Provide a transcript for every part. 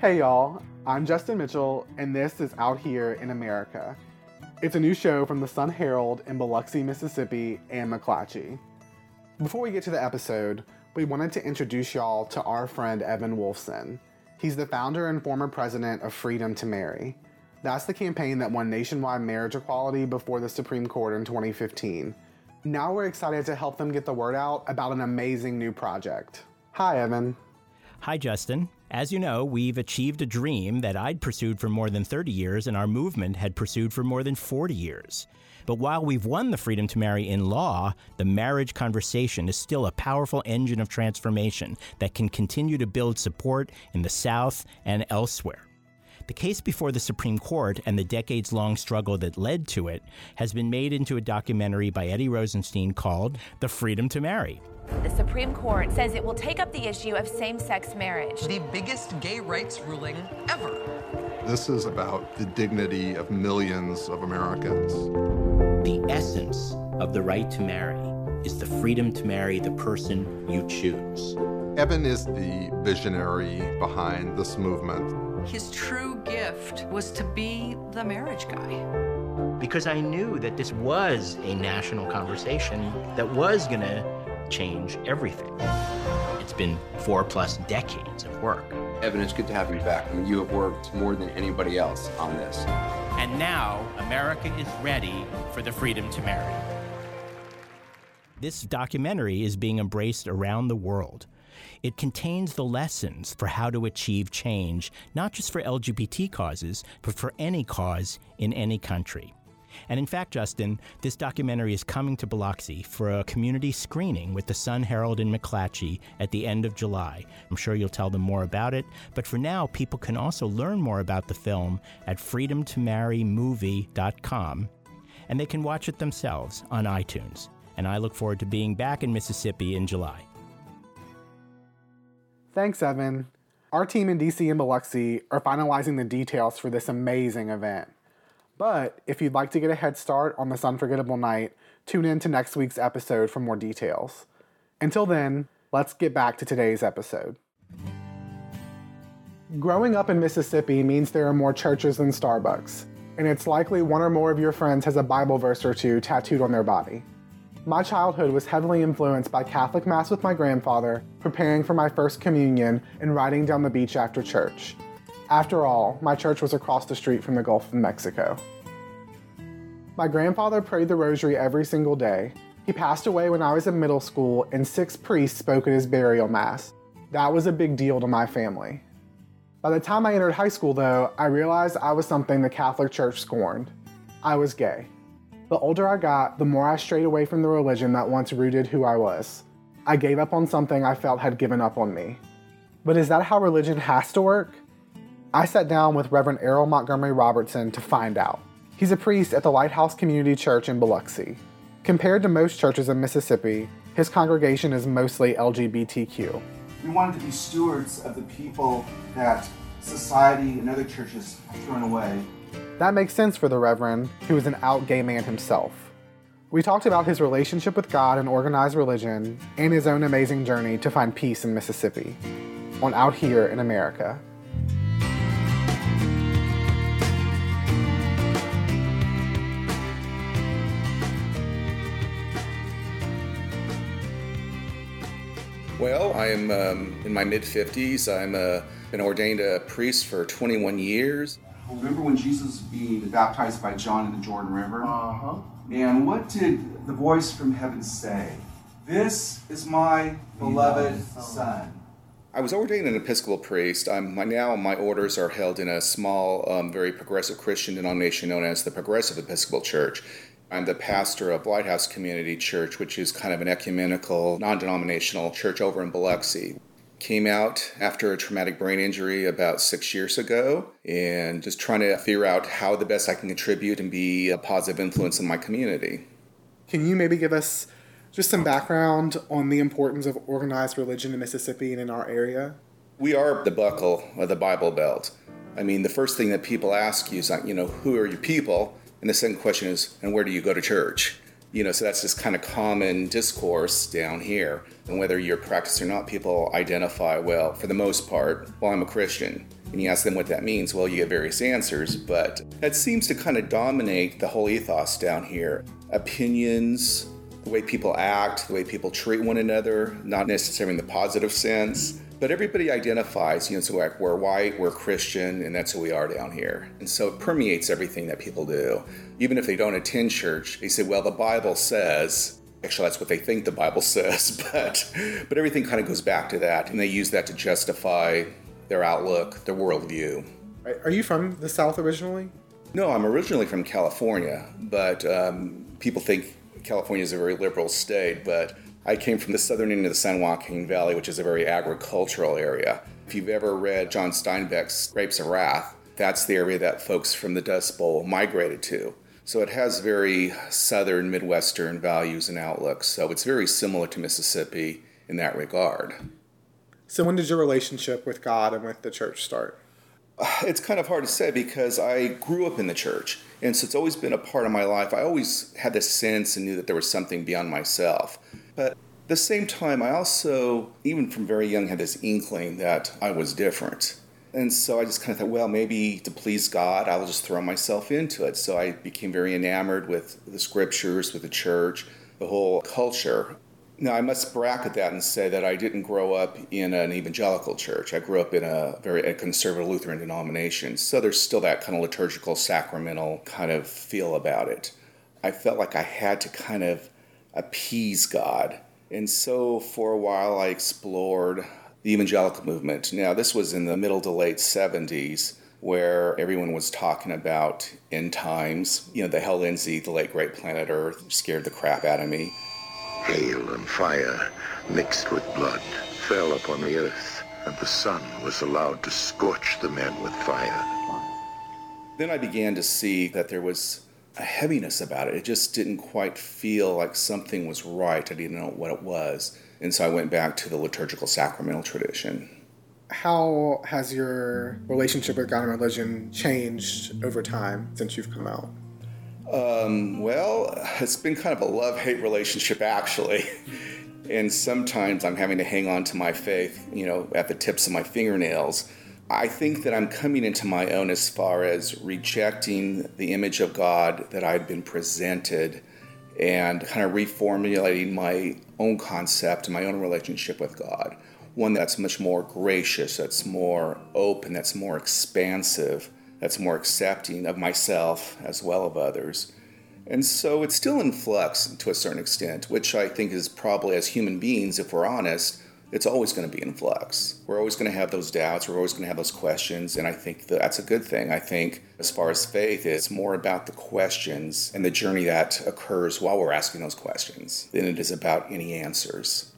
Hey y'all, I'm Justin Mitchell, and this is Out Here in America. It's a new show from the Sun Herald in Biloxi, Mississippi, and McClatchy. Before we get to the episode, we wanted to introduce y'all to our friend Evan Wolfson. He's the founder and former president of Freedom to Marry. That's the campaign that won nationwide marriage equality before the Supreme Court in 2015. Now we're excited to help them get the word out about an amazing new project. Hi, Evan. Hi, Justin. As you know, we've achieved a dream that I'd pursued for more than 30 years and our movement had pursued for more than 40 years. But while we've won the freedom to marry in law, the marriage conversation is still a powerful engine of transformation that can continue to build support in the South and elsewhere. The case before the Supreme Court and the decades long struggle that led to it has been made into a documentary by Eddie Rosenstein called The Freedom to Marry. The Supreme Court says it will take up the issue of same sex marriage. The biggest gay rights ruling ever. This is about the dignity of millions of Americans. The essence of the right to marry is the freedom to marry the person you choose. Evan is the visionary behind this movement. His true gift was to be the marriage guy. Because I knew that this was a national conversation that was going to change everything. It's been four plus decades of work. Evan, it's good to have you back. I mean, you have worked more than anybody else on this. And now America is ready for the freedom to marry. This documentary is being embraced around the world. It contains the lessons for how to achieve change, not just for LGBT causes, but for any cause in any country. And in fact, Justin, this documentary is coming to Biloxi for a community screening with the Sun Herald in McClatchy at the end of July. I'm sure you'll tell them more about it, but for now, people can also learn more about the film at freedomtomarrymovie.com, and they can watch it themselves on iTunes. And I look forward to being back in Mississippi in July. Thanks, Evan. Our team in DC and Biloxi are finalizing the details for this amazing event. But if you'd like to get a head start on this unforgettable night, tune in to next week's episode for more details. Until then, let's get back to today's episode. Growing up in Mississippi means there are more churches than Starbucks, and it's likely one or more of your friends has a Bible verse or two tattooed on their body. My childhood was heavily influenced by Catholic Mass with my grandfather, preparing for my first communion, and riding down the beach after church. After all, my church was across the street from the Gulf of Mexico. My grandfather prayed the rosary every single day. He passed away when I was in middle school, and six priests spoke at his burial mass. That was a big deal to my family. By the time I entered high school, though, I realized I was something the Catholic Church scorned. I was gay. The older I got, the more I strayed away from the religion that once rooted who I was. I gave up on something I felt had given up on me. But is that how religion has to work? I sat down with Reverend Errol Montgomery Robertson to find out. He's a priest at the Lighthouse Community Church in Biloxi. Compared to most churches in Mississippi, his congregation is mostly LGBTQ. We wanted to be stewards of the people that society and other churches have thrown away. That makes sense for the Reverend, who is an out gay man himself. We talked about his relationship with God and organized religion, and his own amazing journey to find peace in Mississippi, on Out Here in America. Well, I am um, in my mid 50s. I'm uh, been ordained a priest for 21 years. Remember when Jesus was being baptized by John in the Jordan River? Uh huh. And what did the voice from heaven say? This is my beloved son. I was ordained an Episcopal priest. I'm, my, now my orders are held in a small, um, very progressive Christian denomination known as the Progressive Episcopal Church. I'm the pastor of Lighthouse Community Church, which is kind of an ecumenical, non denominational church over in Biloxi. Came out after a traumatic brain injury about six years ago and just trying to figure out how the best I can contribute and be a positive influence in my community. Can you maybe give us just some background on the importance of organized religion in Mississippi and in our area? We are the buckle of the Bible Belt. I mean, the first thing that people ask you is, like, you know, who are your people? And the second question is, and where do you go to church? You know, so that's just kind of common discourse down here. And whether you're practiced or not, people identify, well, for the most part, well, I'm a Christian. And you ask them what that means, well, you get various answers, but that seems to kind of dominate the whole ethos down here. Opinions, the way people act, the way people treat one another, not necessarily in the positive sense. But everybody identifies, you know, so like we're white, we're Christian, and that's who we are down here. And so it permeates everything that people do. Even if they don't attend church, they say, well, the Bible says, actually that's what they think the Bible says, but but everything kind of goes back to that, and they use that to justify their outlook, their worldview. Are you from the South originally? No, I'm originally from California, but um, people think California is a very liberal state, but I came from the southern end of the San Joaquin Valley, which is a very agricultural area. If you've ever read John Steinbeck's Grapes of Wrath, that's the area that folks from the Dust Bowl migrated to. So it has very southern, Midwestern values and outlooks. So it's very similar to Mississippi in that regard. So when did your relationship with God and with the church start? It's kind of hard to say because I grew up in the church. And so it's always been a part of my life. I always had this sense and knew that there was something beyond myself. But at the same time, I also, even from very young, had this inkling that I was different. And so I just kind of thought, well, maybe to please God, I'll just throw myself into it. So I became very enamored with the scriptures, with the church, the whole culture. Now, I must bracket that and say that I didn't grow up in an evangelical church. I grew up in a very a conservative Lutheran denomination. So there's still that kind of liturgical, sacramental kind of feel about it. I felt like I had to kind of appease God. And so for a while, I explored the evangelical movement. Now, this was in the middle to late 70s where everyone was talking about end times. You know, the Hal Lindsey, the late great planet Earth, scared the crap out of me. Hail and fire mixed with blood fell upon the earth, and the sun was allowed to scorch the men with fire. Then I began to see that there was a heaviness about it. It just didn't quite feel like something was right. I didn't know what it was. And so I went back to the liturgical sacramental tradition. How has your relationship with God and religion changed over time since you've come out? Um, well, it's been kind of a love hate relationship, actually. and sometimes I'm having to hang on to my faith, you know, at the tips of my fingernails. I think that I'm coming into my own as far as rejecting the image of God that I've been presented and kind of reformulating my own concept and my own relationship with God. One that's much more gracious, that's more open, that's more expansive, that's more accepting of myself as well of others. And so it's still in flux to a certain extent, which I think is probably as human beings, if we're honest, it's always going to be in flux. We're always going to have those doubts. We're always going to have those questions. And I think that that's a good thing. I think, as far as faith, it's more about the questions and the journey that occurs while we're asking those questions than it is about any answers.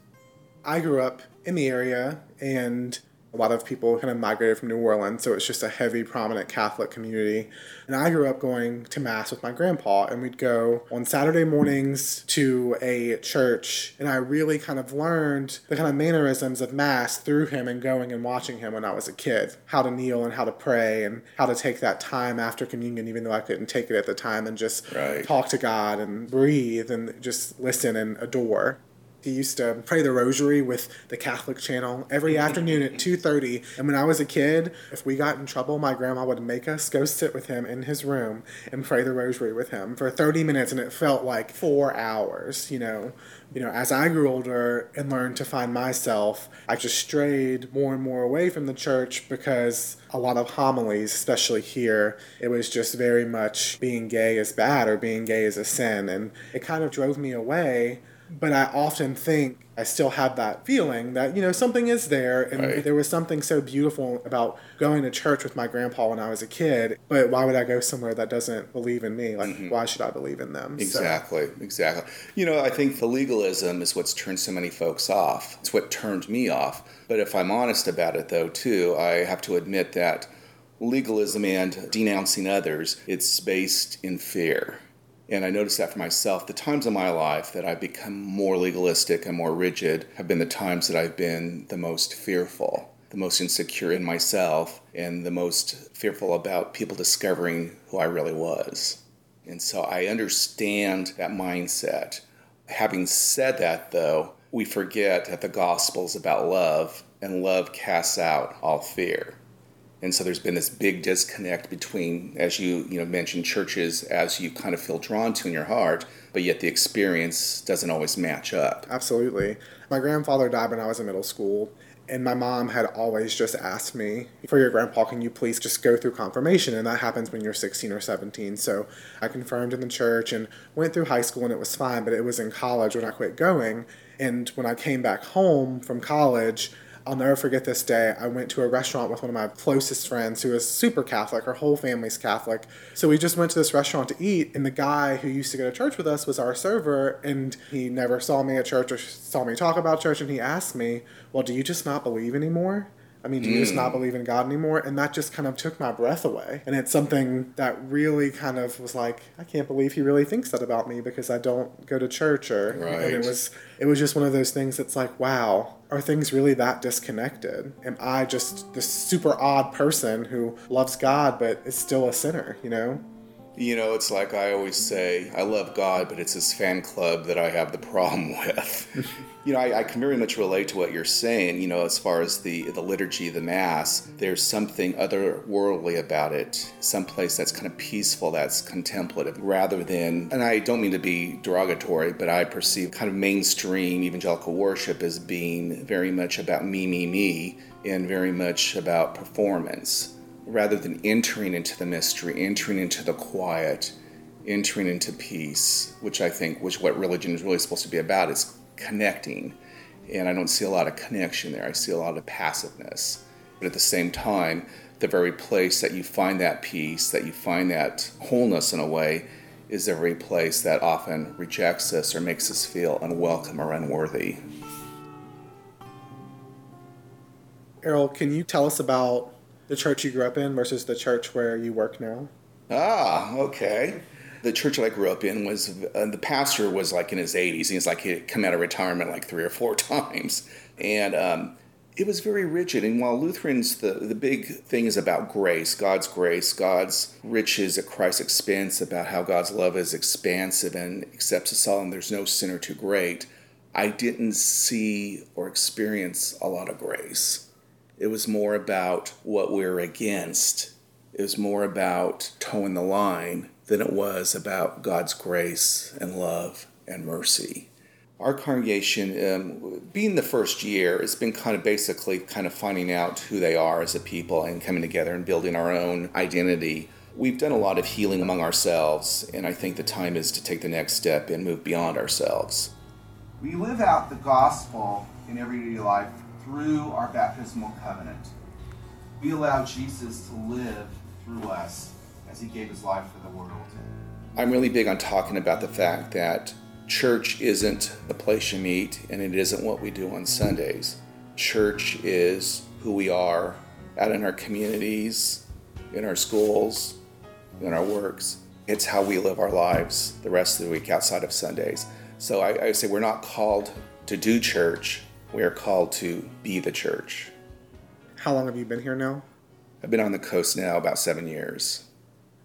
I grew up in the area and a lot of people kind of migrated from New Orleans, so it's just a heavy, prominent Catholic community. And I grew up going to Mass with my grandpa, and we'd go on Saturday mornings to a church, and I really kind of learned the kind of mannerisms of Mass through him and going and watching him when I was a kid. How to kneel and how to pray, and how to take that time after communion, even though I couldn't take it at the time, and just right. talk to God and breathe and just listen and adore. He used to pray the rosary with the Catholic channel every mm-hmm. afternoon at 2:30. And when I was a kid, if we got in trouble, my grandma would make us go sit with him in his room and pray the rosary with him for 30 minutes and it felt like 4 hours, you know. You know, as I grew older and learned to find myself, I just strayed more and more away from the church because a lot of homilies, especially here, it was just very much being gay is bad or being gay is a sin. And it kind of drove me away but I often think I still have that feeling that you know something is there, and right. there was something so beautiful about going to church with my grandpa when I was a kid. But why would I go somewhere that doesn't believe in me? Like, mm-hmm. why should I believe in them? Exactly, so. exactly. You know, I think the legalism is what's turned so many folks off. It's what turned me off. But if I'm honest about it, though, too, I have to admit that legalism and denouncing others, it's based in fear and I noticed that for myself. The times in my life that I've become more legalistic and more rigid have been the times that I've been the most fearful, the most insecure in myself, and the most fearful about people discovering who I really was. And so I understand that mindset. Having said that, though, we forget that the gospel is about love, and love casts out all fear. And so there's been this big disconnect between, as you you know mentioned, churches as you kind of feel drawn to in your heart, but yet the experience doesn't always match up. Absolutely. My grandfather died when I was in middle school, and my mom had always just asked me, For your grandpa, can you please just go through confirmation? And that happens when you're 16 or 17. So I confirmed in the church and went through high school, and it was fine, but it was in college when I quit going. And when I came back home from college, I'll never forget this day. I went to a restaurant with one of my closest friends who is super Catholic. Her whole family's Catholic. So we just went to this restaurant to eat, and the guy who used to go to church with us was our server, and he never saw me at church or saw me talk about church, and he asked me, Well, do you just not believe anymore? I mean, do you just not mm. believe in God anymore? And that just kind of took my breath away. And it's something that really kind of was like, I can't believe he really thinks that about me because I don't go to church or Right. and it was it was just one of those things that's like, wow, are things really that disconnected? Am I just this super odd person who loves God but is still a sinner, you know? You know, it's like I always say, I love God, but it's his fan club that I have the problem with. you know, I, I can very much relate to what you're saying, you know, as far as the, the liturgy, the Mass. There's something otherworldly about it, someplace that's kind of peaceful, that's contemplative, rather than, and I don't mean to be derogatory, but I perceive kind of mainstream evangelical worship as being very much about me, me, me, and very much about performance rather than entering into the mystery, entering into the quiet, entering into peace, which I think, which what religion is really supposed to be about, is connecting. And I don't see a lot of connection there. I see a lot of passiveness. But at the same time, the very place that you find that peace, that you find that wholeness in a way, is the very place that often rejects us or makes us feel unwelcome or unworthy. Errol, can you tell us about the church you grew up in versus the church where you work now? Ah, okay. The church that I grew up in was uh, the pastor was like in his 80s. He's like he had come out of retirement like three or four times, and um, it was very rigid. And while Lutherans, the the big thing is about grace, God's grace, God's riches at Christ's expense, about how God's love is expansive and accepts us all, and there's no sinner too great. I didn't see or experience a lot of grace. It was more about what we're against. It was more about toeing the line than it was about God's grace and love and mercy. Our congregation, um, being the first year, it's been kind of basically kind of finding out who they are as a people and coming together and building our own identity. We've done a lot of healing among ourselves, and I think the time is to take the next step and move beyond ourselves. We live out the gospel in everyday life through our baptismal covenant. We allow Jesus to live through us as he gave his life for the world. I'm really big on talking about the fact that church isn't the place you meet and it isn't what we do on Sundays. Church is who we are out in our communities, in our schools, in our works. It's how we live our lives the rest of the week outside of Sundays. So I, I say we're not called to do church, we are called to be the church. How long have you been here now? I've been on the coast now about seven years.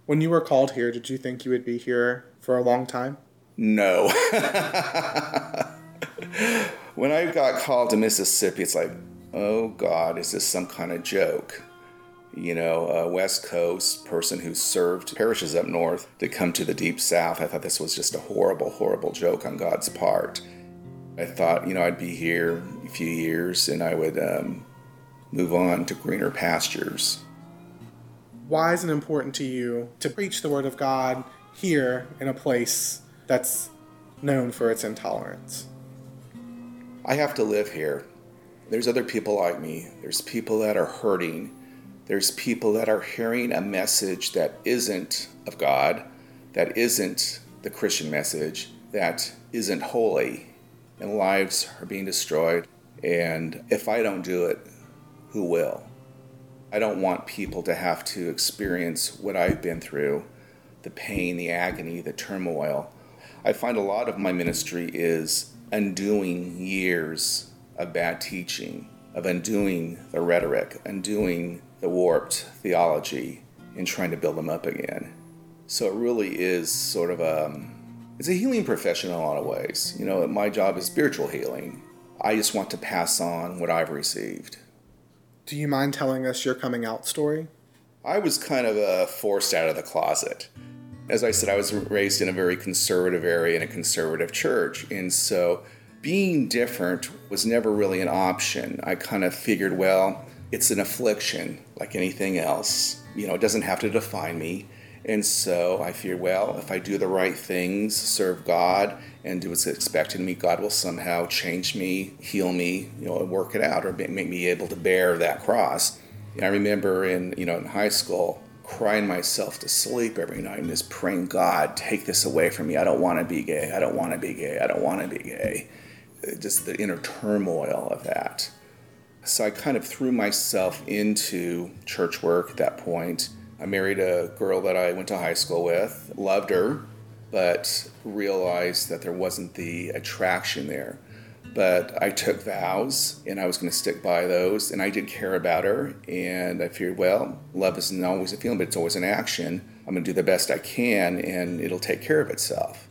When you were called here, did you think you would be here for a long time? No. when I got called to Mississippi, it's like, oh God, is this some kind of joke? You know, a West Coast person who served parishes up north to come to the deep South. I thought this was just a horrible, horrible joke on God's part. I thought, you know, I'd be here a few years and I would um, move on to greener pastures. Why is it important to you to preach the word of God here in a place that's known for its intolerance? I have to live here. There's other people like me. There's people that are hurting. There's people that are hearing a message that isn't of God, that isn't the Christian message, that isn't holy, and lives are being destroyed. And if I don't do it, who will? I don't want people to have to experience what I've been through the pain, the agony, the turmoil. I find a lot of my ministry is undoing years of bad teaching, of undoing the rhetoric, undoing the warped theology, and trying to build them up again. So it really is sort of a it's a healing profession in a lot of ways. You know, my job is spiritual healing. I just want to pass on what I've received. Do you mind telling us your coming out story? I was kind of uh, forced out of the closet. As I said, I was raised in a very conservative area in a conservative church. And so being different was never really an option. I kind of figured, well, it's an affliction like anything else. You know, it doesn't have to define me. And so I fear, well, if I do the right things, serve God, and do what's expected of me, God will somehow change me, heal me, you know, work it out, or make me able to bear that cross. And I remember in, you know, in high school, crying myself to sleep every night and just praying, God, take this away from me. I don't want to be gay. I don't want to be gay. I don't want to be gay. Uh, just the inner turmoil of that. So I kind of threw myself into church work at that point I married a girl that I went to high school with, loved her, but realized that there wasn't the attraction there. But I took vows and I was going to stick by those, and I did care about her. And I figured, well, love isn't always a feeling, but it's always an action. I'm going to do the best I can, and it'll take care of itself.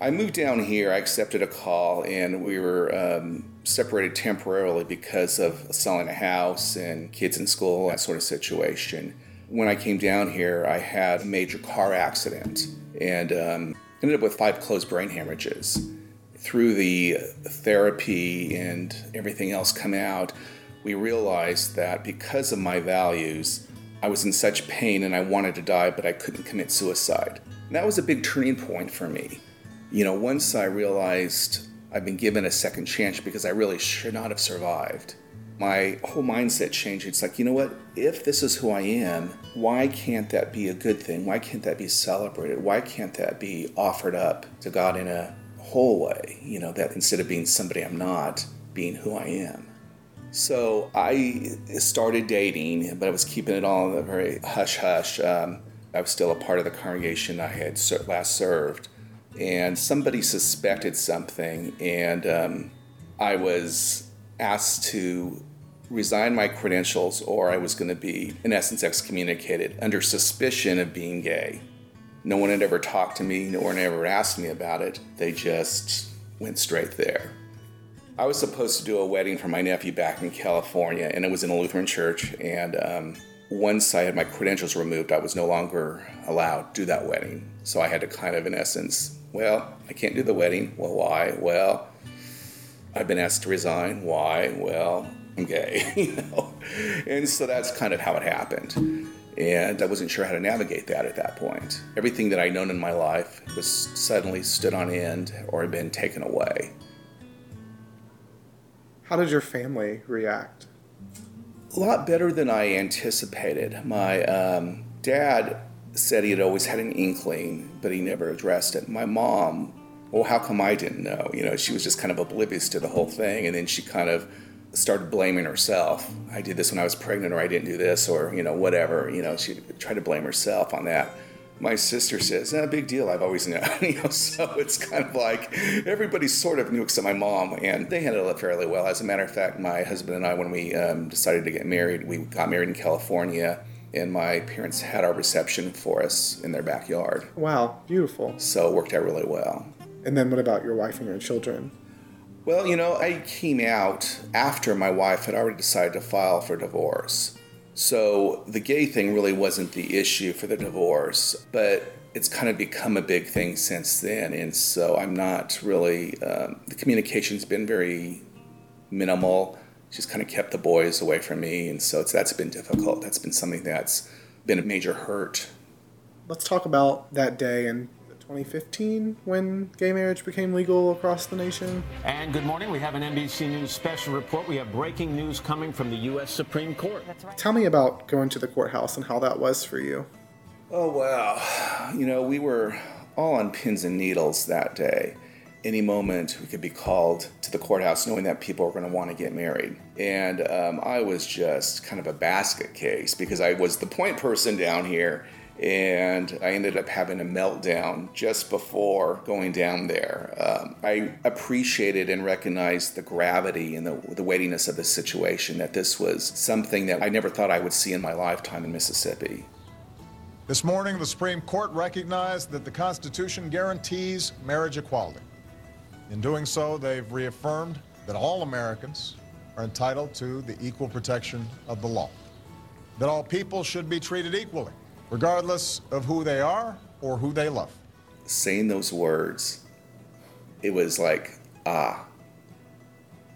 I moved down here, I accepted a call, and we were um, separated temporarily because of selling a house and kids in school, that sort of situation when I came down here, I had a major car accident and um, ended up with five closed brain hemorrhages. Through the therapy and everything else come out, we realized that because of my values, I was in such pain and I wanted to die, but I couldn't commit suicide. And that was a big turning point for me. You know, once I realized I've been given a second chance because I really should not have survived my whole mindset changed. It's like, you know what? If this is who I am, why can't that be a good thing? Why can't that be celebrated? Why can't that be offered up to God in a whole way? You know, that instead of being somebody I'm not, being who I am. So I started dating, but I was keeping it all very hush hush. Um, I was still a part of the congregation I had last served. And somebody suspected something, and um, I was asked to resign my credentials or I was going to be, in essence, excommunicated under suspicion of being gay. No one had ever talked to me, no one ever asked me about it. They just went straight there. I was supposed to do a wedding for my nephew back in California, and it was in a Lutheran church. And um, once I had my credentials removed, I was no longer allowed to do that wedding. So I had to kind of, in essence, well, I can't do the wedding. Well, why? Well, I've been asked to resign. Why? Well, I'm gay, you know. And so that's kind of how it happened. And I wasn't sure how to navigate that at that point. Everything that I'd known in my life was suddenly stood on end or had been taken away. How did your family react? A lot better than I anticipated. My um, dad said he had always had an inkling, but he never addressed it. My mom, well, how come I didn't know? You know, she was just kind of oblivious to the whole thing, and then she kind of started blaming herself. I did this when I was pregnant, or I didn't do this, or you know, whatever. You know, she tried to blame herself on that. My sister says, "No, big deal. I've always known." you know, so it's kind of like everybody sort of knew except my mom, and they handled it fairly well. As a matter of fact, my husband and I, when we um, decided to get married, we got married in California. And my parents had our reception for us in their backyard. Wow, beautiful. So it worked out really well. And then what about your wife and your children? Well, you know, I came out after my wife had already decided to file for divorce. So the gay thing really wasn't the issue for the divorce, but it's kind of become a big thing since then. And so I'm not really, um, the communication's been very minimal. She's kind of kept the boys away from me. And so that's been difficult. That's been something that's been a major hurt. Let's talk about that day and 2015 when gay marriage became legal across the nation. And good morning. We have an NBC News special report. We have breaking news coming from the U.S. Supreme Court. Right. Tell me about going to the courthouse and how that was for you. Oh, wow. You know, we were all on pins and needles that day. Any moment we could be called to the courthouse knowing that people were going to want to get married. And um, I was just kind of a basket case because I was the point person down here and I ended up having a meltdown just before going down there. Um, I appreciated and recognized the gravity and the, the weightiness of the situation, that this was something that I never thought I would see in my lifetime in Mississippi. This morning, the Supreme Court recognized that the Constitution guarantees marriage equality. In doing so, they've reaffirmed that all Americans are entitled to the equal protection of the law, that all people should be treated equally, regardless of who they are or who they love. Saying those words, it was like, ah,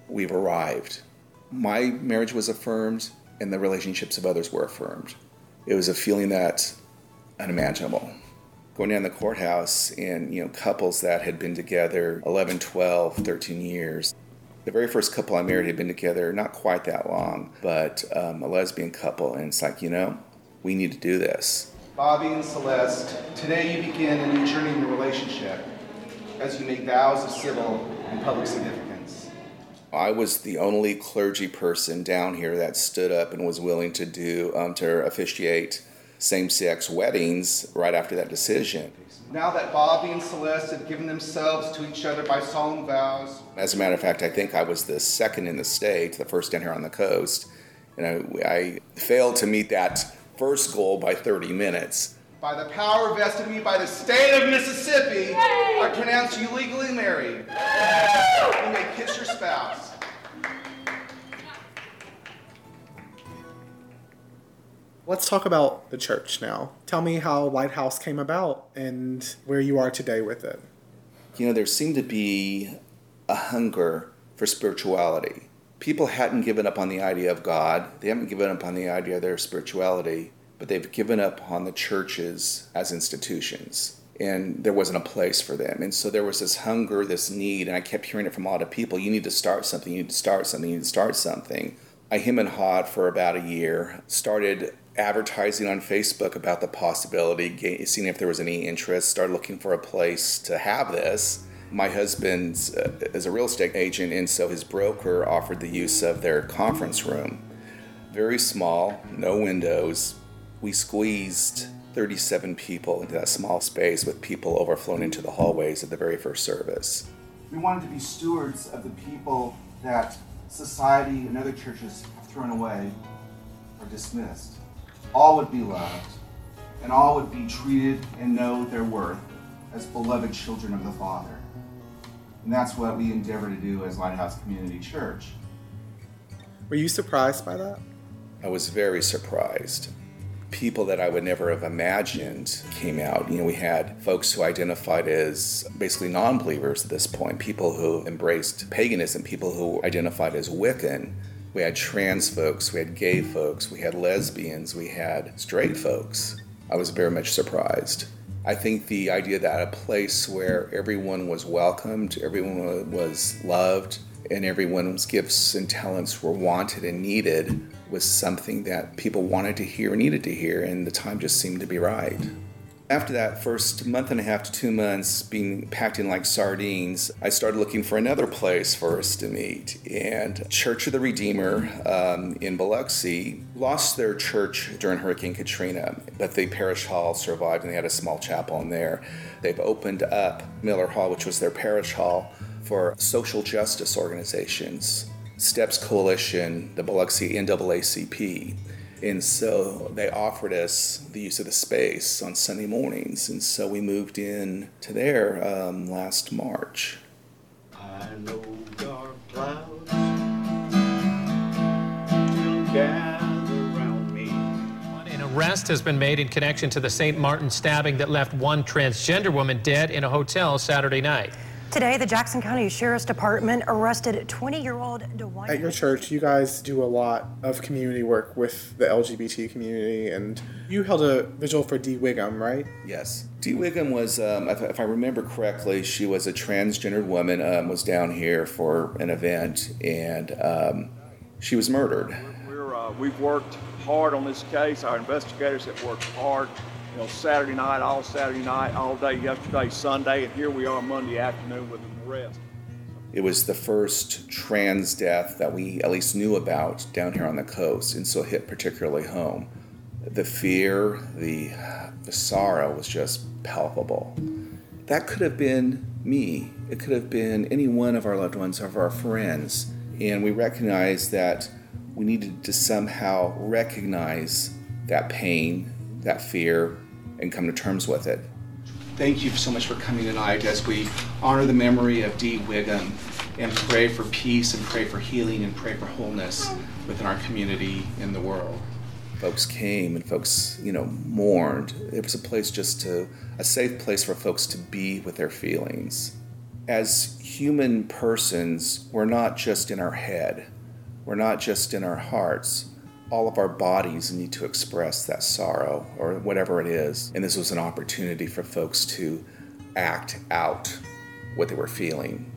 we've arrived. My marriage was affirmed, and the relationships of others were affirmed. It was a feeling that unimaginable. Going down the courthouse and, you know, couples that had been together 11, 12, 13 years. The very first couple I married had been together not quite that long, but um, a lesbian couple. And it's like, you know, we need to do this. Bobby and Celeste, today you begin a new journey in your relationship as you make vows of civil and public significance. I was the only clergy person down here that stood up and was willing to do um, to officiate same-sex weddings right after that decision. Now that Bobby and Celeste have given themselves to each other by solemn vows. As a matter of fact, I think I was the second in the state, the first down here on the coast, and I, I failed to meet that first goal by 30 minutes. By the power vested in me by the state of Mississippi, Yay! I pronounce you legally married. Yay! You may kiss your spouse. Let's talk about the church now. Tell me how Lighthouse came about and where you are today with it. You know, there seemed to be a hunger for spirituality. People hadn't given up on the idea of God, they haven't given up on the idea of their spirituality, but they've given up on the churches as institutions. And there wasn't a place for them. And so there was this hunger, this need, and I kept hearing it from a lot of people you need to start something, you need to start something, you need to start something. I him and hawed for about a year, started advertising on Facebook about the possibility, seeing if there was any interest, started looking for a place to have this. My husband uh, is a real estate agent, and so his broker offered the use of their conference room. Very small, no windows. We squeezed 37 people into that small space with people overflowing into the hallways at the very first service. We wanted to be stewards of the people that society and other churches have thrown away or dismissed all would be loved, and all would be treated and know their worth as beloved children of the Father. And that's what we endeavor to do as Lighthouse Community Church. Were you surprised by that? I was very surprised. People that I would never have imagined came out. You know, we had folks who identified as basically non believers at this point, people who embraced paganism, people who identified as Wiccan we had trans folks, we had gay folks, we had lesbians, we had straight folks. I was very much surprised. I think the idea that a place where everyone was welcomed, everyone was loved, and everyone's gifts and talents were wanted and needed was something that people wanted to hear and needed to hear, and the time just seemed to be right. After that first month and a half to two months being packed in like sardines, I started looking for another place for us to meet. And Church of the Redeemer um, in Biloxi lost their church during Hurricane Katrina, but the parish hall survived and they had a small chapel in there. They've opened up Miller Hall, which was their parish hall, for social justice organizations. STEPS Coalition, the Biloxi NAACP. And so they offered us the use of the space on Sunday mornings. And so we moved in to there um, last March. I know dark clouds An arrest has been made in connection to the St. Martin stabbing that left one transgender woman dead in a hotel Saturday night. Today, the Jackson County Sheriff's Department arrested 20-year-old DeWine. At your church, you guys do a lot of community work with the LGBT community, and you held a vigil for Dee Whigham, right? Yes. Dee Whigham was, um, if, I remember correctly, she was a transgendered woman, um, was down here for an event, and um, she was murdered. We're, uh, we've worked hard on this case. Our investigators have worked hard you know, Saturday night, all Saturday night, all day yesterday, Sunday, and here we are Monday afternoon with an arrest. It was the first trans death that we at least knew about down here on the coast, and so it hit particularly home. The fear, the, the sorrow was just palpable. That could have been me. It could have been any one of our loved ones, of our friends. And we recognized that we needed to somehow recognize that pain, that fear, and come to terms with it. Thank you so much for coming tonight as we honor the memory of Dee Whigham and pray for peace and pray for healing and pray for wholeness within our community in the world. Folks came and folks, you know, mourned. It was a place just to, a safe place for folks to be with their feelings. As human persons, we're not just in our head, we're not just in our hearts. All of our bodies need to express that sorrow or whatever it is. And this was an opportunity for folks to act out what they were feeling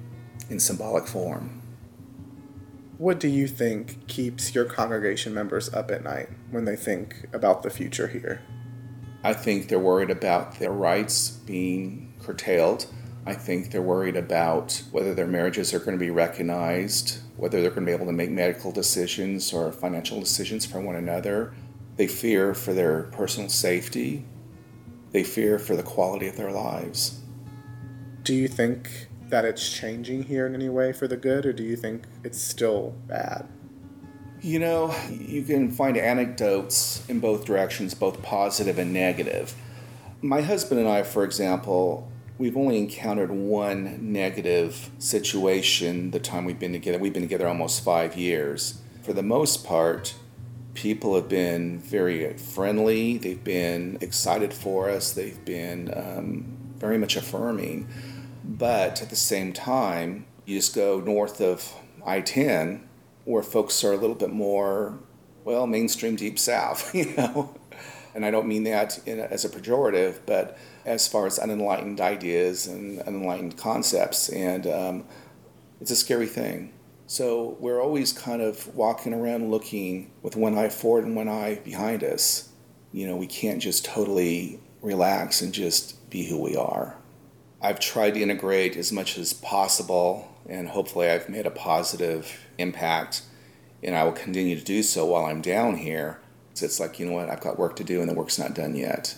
in symbolic form. What do you think keeps your congregation members up at night when they think about the future here? I think they're worried about their rights being curtailed. I think they're worried about whether their marriages are going to be recognized, whether they're going to be able to make medical decisions or financial decisions for one another. They fear for their personal safety. They fear for the quality of their lives. Do you think that it's changing here in any way for the good, or do you think it's still bad? You know, you can find anecdotes in both directions, both positive and negative. My husband and I, for example, we've only encountered one negative situation the time we've been together. We've been together almost five years. For the most part, people have been very friendly, they've been excited for us, they've been um, very much affirming. But at the same time, you just go north of I 10, where folks are a little bit more, well, mainstream deep south, you know. And I don't mean that in, as a pejorative, but as far as unenlightened ideas and unenlightened concepts. And um, it's a scary thing. So we're always kind of walking around looking with one eye forward and one eye behind us. You know, we can't just totally relax and just be who we are. I've tried to integrate as much as possible, and hopefully, I've made a positive impact, and I will continue to do so while I'm down here. It's like, you know what, I've got work to do, and the work's not done yet.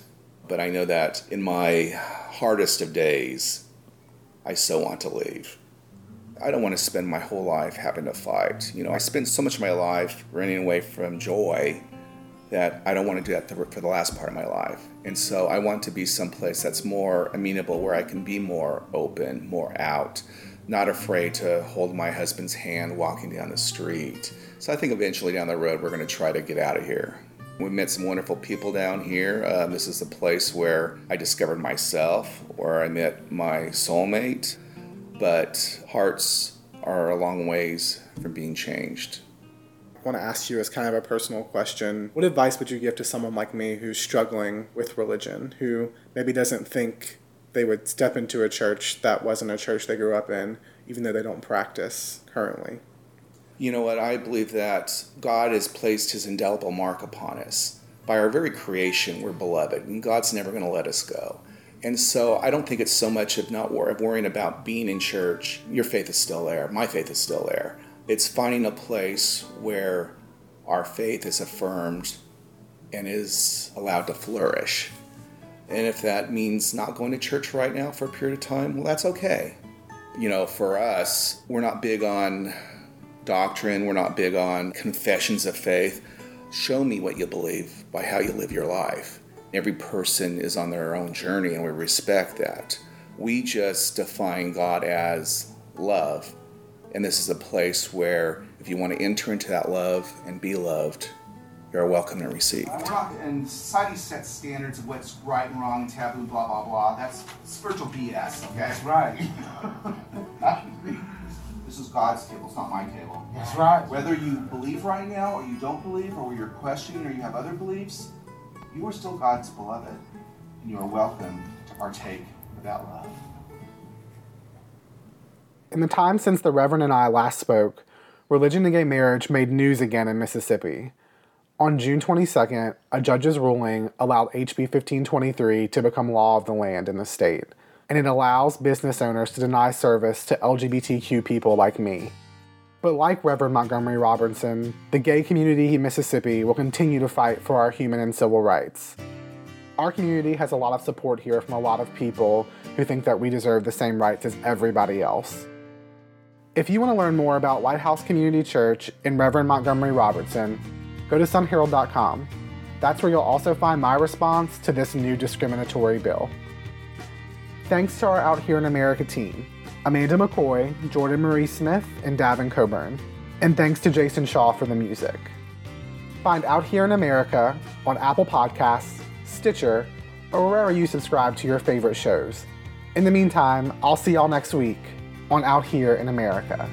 But I know that in my hardest of days, I so want to leave. I don't want to spend my whole life having to fight. You know, I spent so much of my life running away from joy that I don't want to do that for the last part of my life. And so I want to be someplace that's more amenable, where I can be more open, more out, not afraid to hold my husband's hand walking down the street. So I think eventually down the road, we're going to try to get out of here. We met some wonderful people down here. Um, this is the place where I discovered myself, where I met my soulmate. But hearts are a long ways from being changed I want to ask you as kind of a personal question what advice would you give to someone like me who's struggling with religion, who maybe doesn't think they would step into a church that wasn't a church they grew up in, even though they don't practice currently? You know what? I believe that God has placed his indelible mark upon us. By our very creation, we're beloved, and God's never going to let us go. And so I don't think it's so much of not worrying about being in church. Your faith is still there. My faith is still there. It's finding a place where our faith is affirmed and is allowed to flourish. And if that means not going to church right now for a period of time, well, that's okay. You know, for us, we're not big on doctrine, we're not big on confessions of faith. Show me what you believe by how you live your life. Every person is on their own journey, and we respect that. We just define God as love and this is a place where, if you want to enter into that love and be loved, you're welcome and received. and society sets standards of what's right and wrong, taboo, blah, blah, blah. That's spiritual BS, okay? That's right. this is God's table, it's not my table. That's right. Whether you believe right now or you don't believe, or you're questioning or you have other beliefs, you are still God's beloved, and you are welcome to partake of that love. In the time since the Reverend and I last spoke, religion and gay marriage made news again in Mississippi. On June 22nd, a judge's ruling allowed HB 1523 to become law of the land in the state, and it allows business owners to deny service to LGBTQ people like me. But like Reverend Montgomery Robertson, the gay community in Mississippi will continue to fight for our human and civil rights. Our community has a lot of support here from a lot of people who think that we deserve the same rights as everybody else. If you want to learn more about Lighthouse Community Church and Reverend Montgomery Robertson, go to sunherald.com. That's where you'll also find my response to this new discriminatory bill. Thanks to our Out Here in America team Amanda McCoy, Jordan Marie Smith, and Davin Coburn. And thanks to Jason Shaw for the music. Find Out Here in America on Apple Podcasts, Stitcher, or wherever you subscribe to your favorite shows. In the meantime, I'll see y'all next week on Out Here in America.